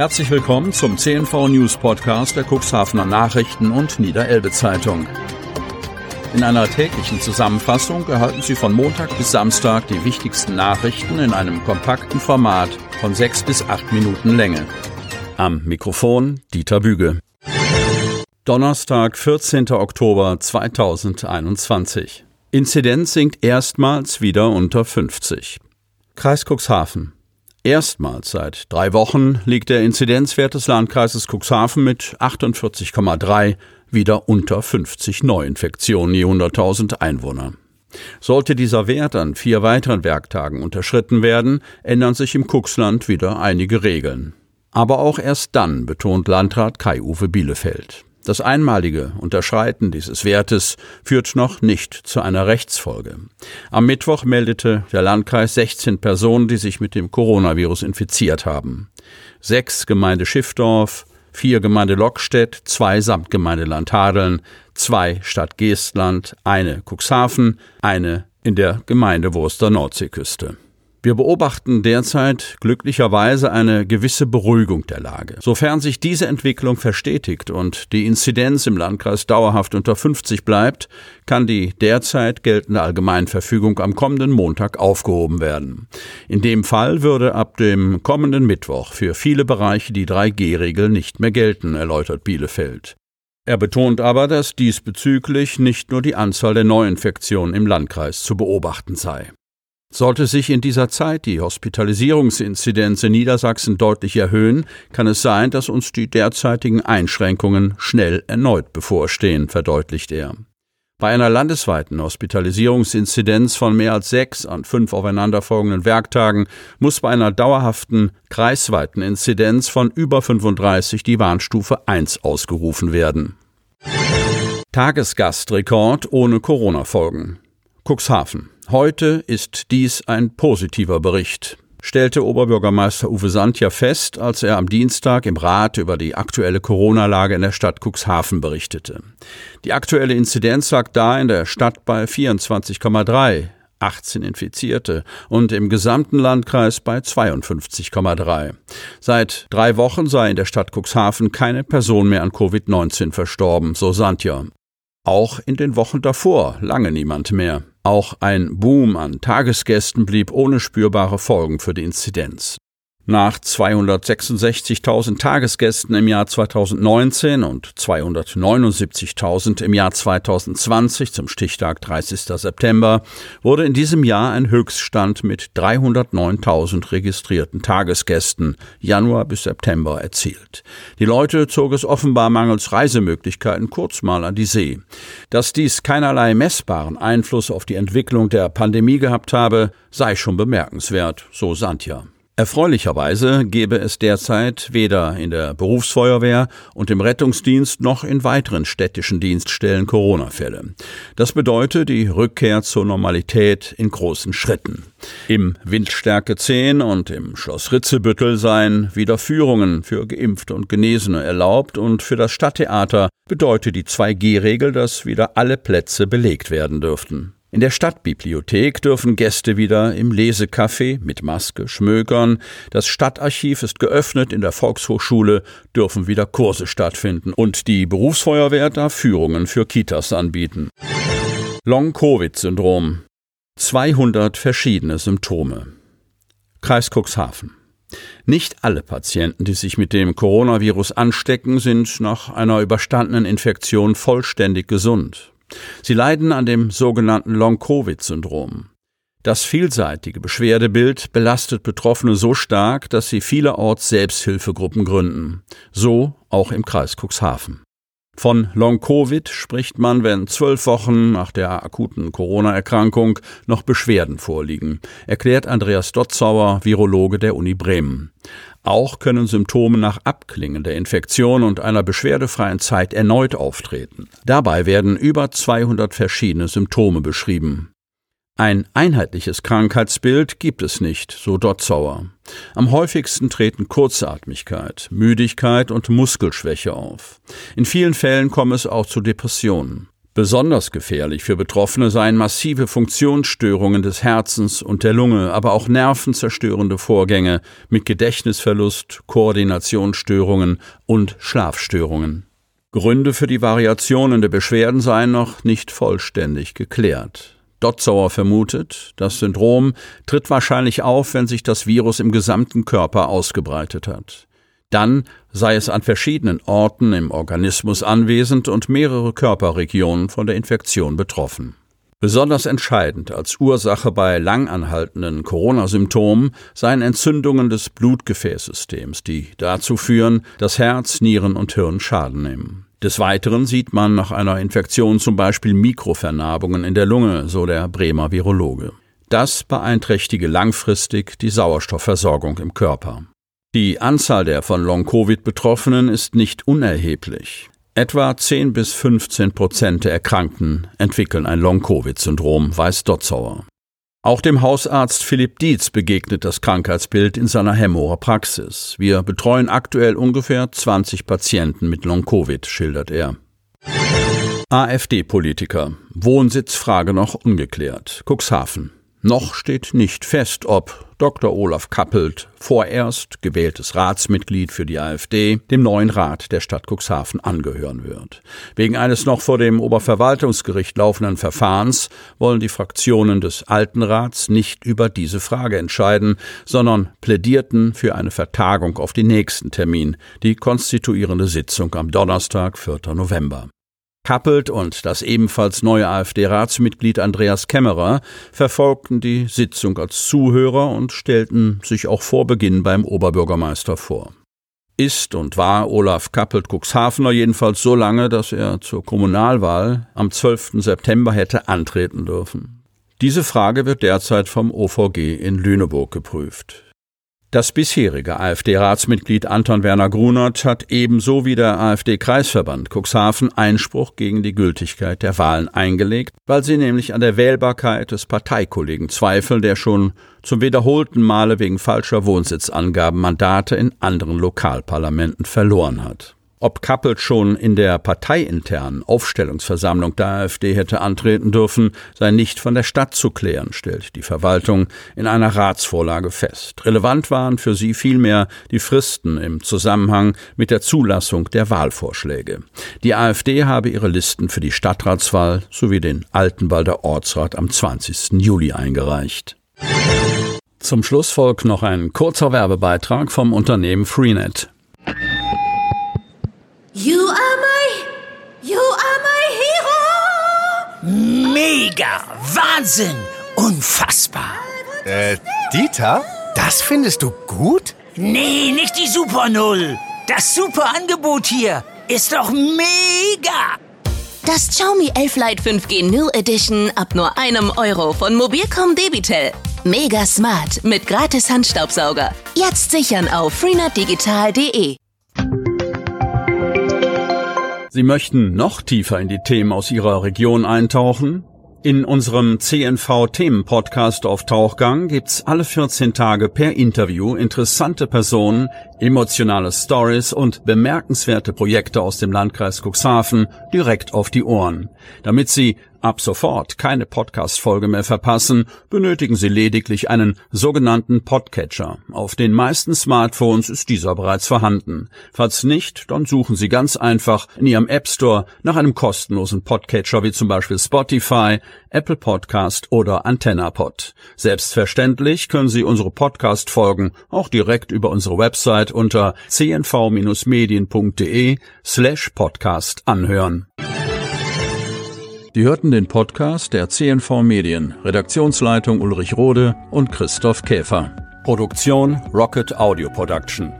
Herzlich willkommen zum CNV News Podcast der Cuxhavener Nachrichten und Niederelbe Zeitung. In einer täglichen Zusammenfassung erhalten Sie von Montag bis Samstag die wichtigsten Nachrichten in einem kompakten Format von sechs bis acht Minuten Länge. Am Mikrofon Dieter Büge. Donnerstag, 14. Oktober 2021. Inzidenz sinkt erstmals wieder unter 50. Kreis Cuxhaven. Erstmals seit drei Wochen liegt der Inzidenzwert des Landkreises Cuxhaven mit 48,3 wieder unter 50 Neuinfektionen je 100.000 Einwohner. Sollte dieser Wert an vier weiteren Werktagen unterschritten werden, ändern sich im Cuxland wieder einige Regeln. Aber auch erst dann, betont Landrat Kai-Uwe Bielefeld. Das einmalige Unterschreiten dieses Wertes führt noch nicht zu einer Rechtsfolge. Am Mittwoch meldete der Landkreis 16 Personen, die sich mit dem Coronavirus infiziert haben. Sechs Gemeinde Schiffdorf, vier Gemeinde Lockstedt, zwei Samtgemeinde Landhadeln, zwei Stadt Geestland, eine Cuxhaven, eine in der Gemeinde Wurster Nordseeküste. Wir beobachten derzeit glücklicherweise eine gewisse Beruhigung der Lage. Sofern sich diese Entwicklung verstetigt und die Inzidenz im Landkreis dauerhaft unter 50 bleibt, kann die derzeit geltende Allgemeinverfügung am kommenden Montag aufgehoben werden. In dem Fall würde ab dem kommenden Mittwoch für viele Bereiche die 3G-Regel nicht mehr gelten, erläutert Bielefeld. Er betont aber, dass diesbezüglich nicht nur die Anzahl der Neuinfektionen im Landkreis zu beobachten sei. Sollte sich in dieser Zeit die Hospitalisierungsinzidenz in Niedersachsen deutlich erhöhen, kann es sein, dass uns die derzeitigen Einschränkungen schnell erneut bevorstehen, verdeutlicht er. Bei einer landesweiten Hospitalisierungsinzidenz von mehr als sechs an fünf aufeinanderfolgenden Werktagen muss bei einer dauerhaften kreisweiten Inzidenz von über 35 die Warnstufe 1 ausgerufen werden. Tagesgastrekord ohne Corona-Folgen. Cuxhaven. Heute ist dies ein positiver Bericht, stellte Oberbürgermeister Uwe Sandja fest, als er am Dienstag im Rat über die aktuelle Corona-Lage in der Stadt Cuxhaven berichtete. Die aktuelle Inzidenz lag da in der Stadt bei 24,3, 18 Infizierte und im gesamten Landkreis bei 52,3. Seit drei Wochen sei in der Stadt Cuxhaven keine Person mehr an Covid-19 verstorben, so Sandja. Auch in den Wochen davor lange niemand mehr. Auch ein Boom an Tagesgästen blieb ohne spürbare Folgen für die Inzidenz. Nach 266.000 Tagesgästen im Jahr 2019 und 279.000 im Jahr 2020 zum Stichtag 30. September wurde in diesem Jahr ein Höchststand mit 309.000 registrierten Tagesgästen Januar bis September erzielt. Die Leute zog es offenbar mangels Reisemöglichkeiten kurz mal an die See. Dass dies keinerlei messbaren Einfluss auf die Entwicklung der Pandemie gehabt habe, sei schon bemerkenswert, so Santja. Erfreulicherweise gebe es derzeit weder in der Berufsfeuerwehr und im Rettungsdienst noch in weiteren städtischen Dienststellen Corona-Fälle. Das bedeutet die Rückkehr zur Normalität in großen Schritten. Im Windstärke 10 und im Schloss Ritzebüttel seien wieder Führungen für Geimpfte und Genesene erlaubt und für das Stadttheater bedeutet die 2G-Regel, dass wieder alle Plätze belegt werden dürften. In der Stadtbibliothek dürfen Gäste wieder im Lesecafé mit Maske schmökern. Das Stadtarchiv ist geöffnet. In der Volkshochschule dürfen wieder Kurse stattfinden. Und die Berufsfeuerwehr darf Führungen für Kitas anbieten. Long-Covid-Syndrom. 200 verschiedene Symptome. Kreis Cuxhaven. Nicht alle Patienten, die sich mit dem Coronavirus anstecken, sind nach einer überstandenen Infektion vollständig gesund. Sie leiden an dem sogenannten Long-Covid-Syndrom. Das vielseitige Beschwerdebild belastet Betroffene so stark, dass sie vielerorts Selbsthilfegruppen gründen. So auch im Kreis Cuxhaven. Von Long-Covid spricht man, wenn zwölf Wochen nach der akuten Corona-Erkrankung noch Beschwerden vorliegen, erklärt Andreas Dotzauer, Virologe der Uni Bremen. Auch können Symptome nach Abklingen der Infektion und einer beschwerdefreien Zeit erneut auftreten. Dabei werden über 200 verschiedene Symptome beschrieben. Ein einheitliches Krankheitsbild gibt es nicht, so Dotzauer. Am häufigsten treten Kurzatmigkeit, Müdigkeit und Muskelschwäche auf. In vielen Fällen kommt es auch zu Depressionen. Besonders gefährlich für Betroffene seien massive Funktionsstörungen des Herzens und der Lunge, aber auch nervenzerstörende Vorgänge mit Gedächtnisverlust, Koordinationsstörungen und Schlafstörungen. Gründe für die Variationen der Beschwerden seien noch nicht vollständig geklärt. Dotzauer vermutet, das Syndrom tritt wahrscheinlich auf, wenn sich das Virus im gesamten Körper ausgebreitet hat. Dann sei es an verschiedenen Orten im Organismus anwesend und mehrere Körperregionen von der Infektion betroffen. Besonders entscheidend als Ursache bei langanhaltenden Corona-Symptomen seien Entzündungen des Blutgefäßsystems, die dazu führen, dass Herz, Nieren und Hirn Schaden nehmen. Des Weiteren sieht man nach einer Infektion zum Beispiel Mikrovernarbungen in der Lunge, so der Bremer Virologe. Das beeinträchtige langfristig die Sauerstoffversorgung im Körper. Die Anzahl der von Long-Covid Betroffenen ist nicht unerheblich. Etwa 10 bis 15 Prozent der Erkrankten entwickeln ein Long-Covid-Syndrom, weiß Dotzauer. Auch dem Hausarzt Philipp Dietz begegnet das Krankheitsbild in seiner Hemmorer Praxis. Wir betreuen aktuell ungefähr 20 Patienten mit Long-Covid, schildert er. AfD-Politiker. Wohnsitzfrage noch ungeklärt. Cuxhaven. Noch steht nicht fest, ob Dr. Olaf Kappelt, vorerst gewähltes Ratsmitglied für die AfD, dem neuen Rat der Stadt Cuxhaven angehören wird. Wegen eines noch vor dem Oberverwaltungsgericht laufenden Verfahrens wollen die Fraktionen des Alten Rats nicht über diese Frage entscheiden, sondern plädierten für eine Vertagung auf den nächsten Termin, die konstituierende Sitzung am Donnerstag, 4. November. Kappelt und das ebenfalls neue AfD-Ratsmitglied Andreas Kämmerer verfolgten die Sitzung als Zuhörer und stellten sich auch vor Beginn beim Oberbürgermeister vor. Ist und war Olaf Kappelt Cuxhavener jedenfalls so lange, dass er zur Kommunalwahl am 12. September hätte antreten dürfen. Diese Frage wird derzeit vom OVG in Lüneburg geprüft. Das bisherige AfD-Ratsmitglied Anton Werner Grunert hat ebenso wie der AfD-Kreisverband Cuxhaven Einspruch gegen die Gültigkeit der Wahlen eingelegt, weil sie nämlich an der Wählbarkeit des Parteikollegen zweifeln, der schon zum wiederholten Male wegen falscher Wohnsitzangaben Mandate in anderen Lokalparlamenten verloren hat. Ob Kappelt schon in der parteiinternen Aufstellungsversammlung der AfD hätte antreten dürfen, sei nicht von der Stadt zu klären, stellt die Verwaltung in einer Ratsvorlage fest. Relevant waren für sie vielmehr die Fristen im Zusammenhang mit der Zulassung der Wahlvorschläge. Die AfD habe ihre Listen für die Stadtratswahl sowie den Altenwalder Ortsrat am 20. Juli eingereicht. Zum Schluss folgt noch ein kurzer Werbebeitrag vom Unternehmen Freenet. You are my. You are my hero! Mega! Wahnsinn! Unfassbar! Äh, Dieter? Das findest du gut? Nee, nicht die Super Null! Das super Angebot hier ist doch mega! Das Xiaomi 11 Lite 5G New Edition ab nur einem Euro von Mobilcom Debitel. Mega smart mit gratis Handstaubsauger. Jetzt sichern auf freenetdigital.de. Sie möchten noch tiefer in die Themen aus Ihrer Region eintauchen? In unserem CNV-Themen-Podcast auf Tauchgang gibt's alle 14 Tage per Interview interessante Personen, emotionale Stories und bemerkenswerte Projekte aus dem Landkreis Cuxhaven direkt auf die Ohren. Damit Sie ab sofort keine Podcast-Folge mehr verpassen, benötigen Sie lediglich einen sogenannten Podcatcher. Auf den meisten Smartphones ist dieser bereits vorhanden. Falls nicht, dann suchen Sie ganz einfach in Ihrem App Store nach einem kostenlosen Podcatcher wie zum Beispiel Spotify, Apple Podcast oder AntennaPod. Selbstverständlich können Sie unsere Podcast-Folgen auch direkt über unsere Website unter cnv-medien.de slash podcast anhören. Die hörten den Podcast der CNV Medien, Redaktionsleitung Ulrich Rode und Christoph Käfer. Produktion Rocket Audio Production.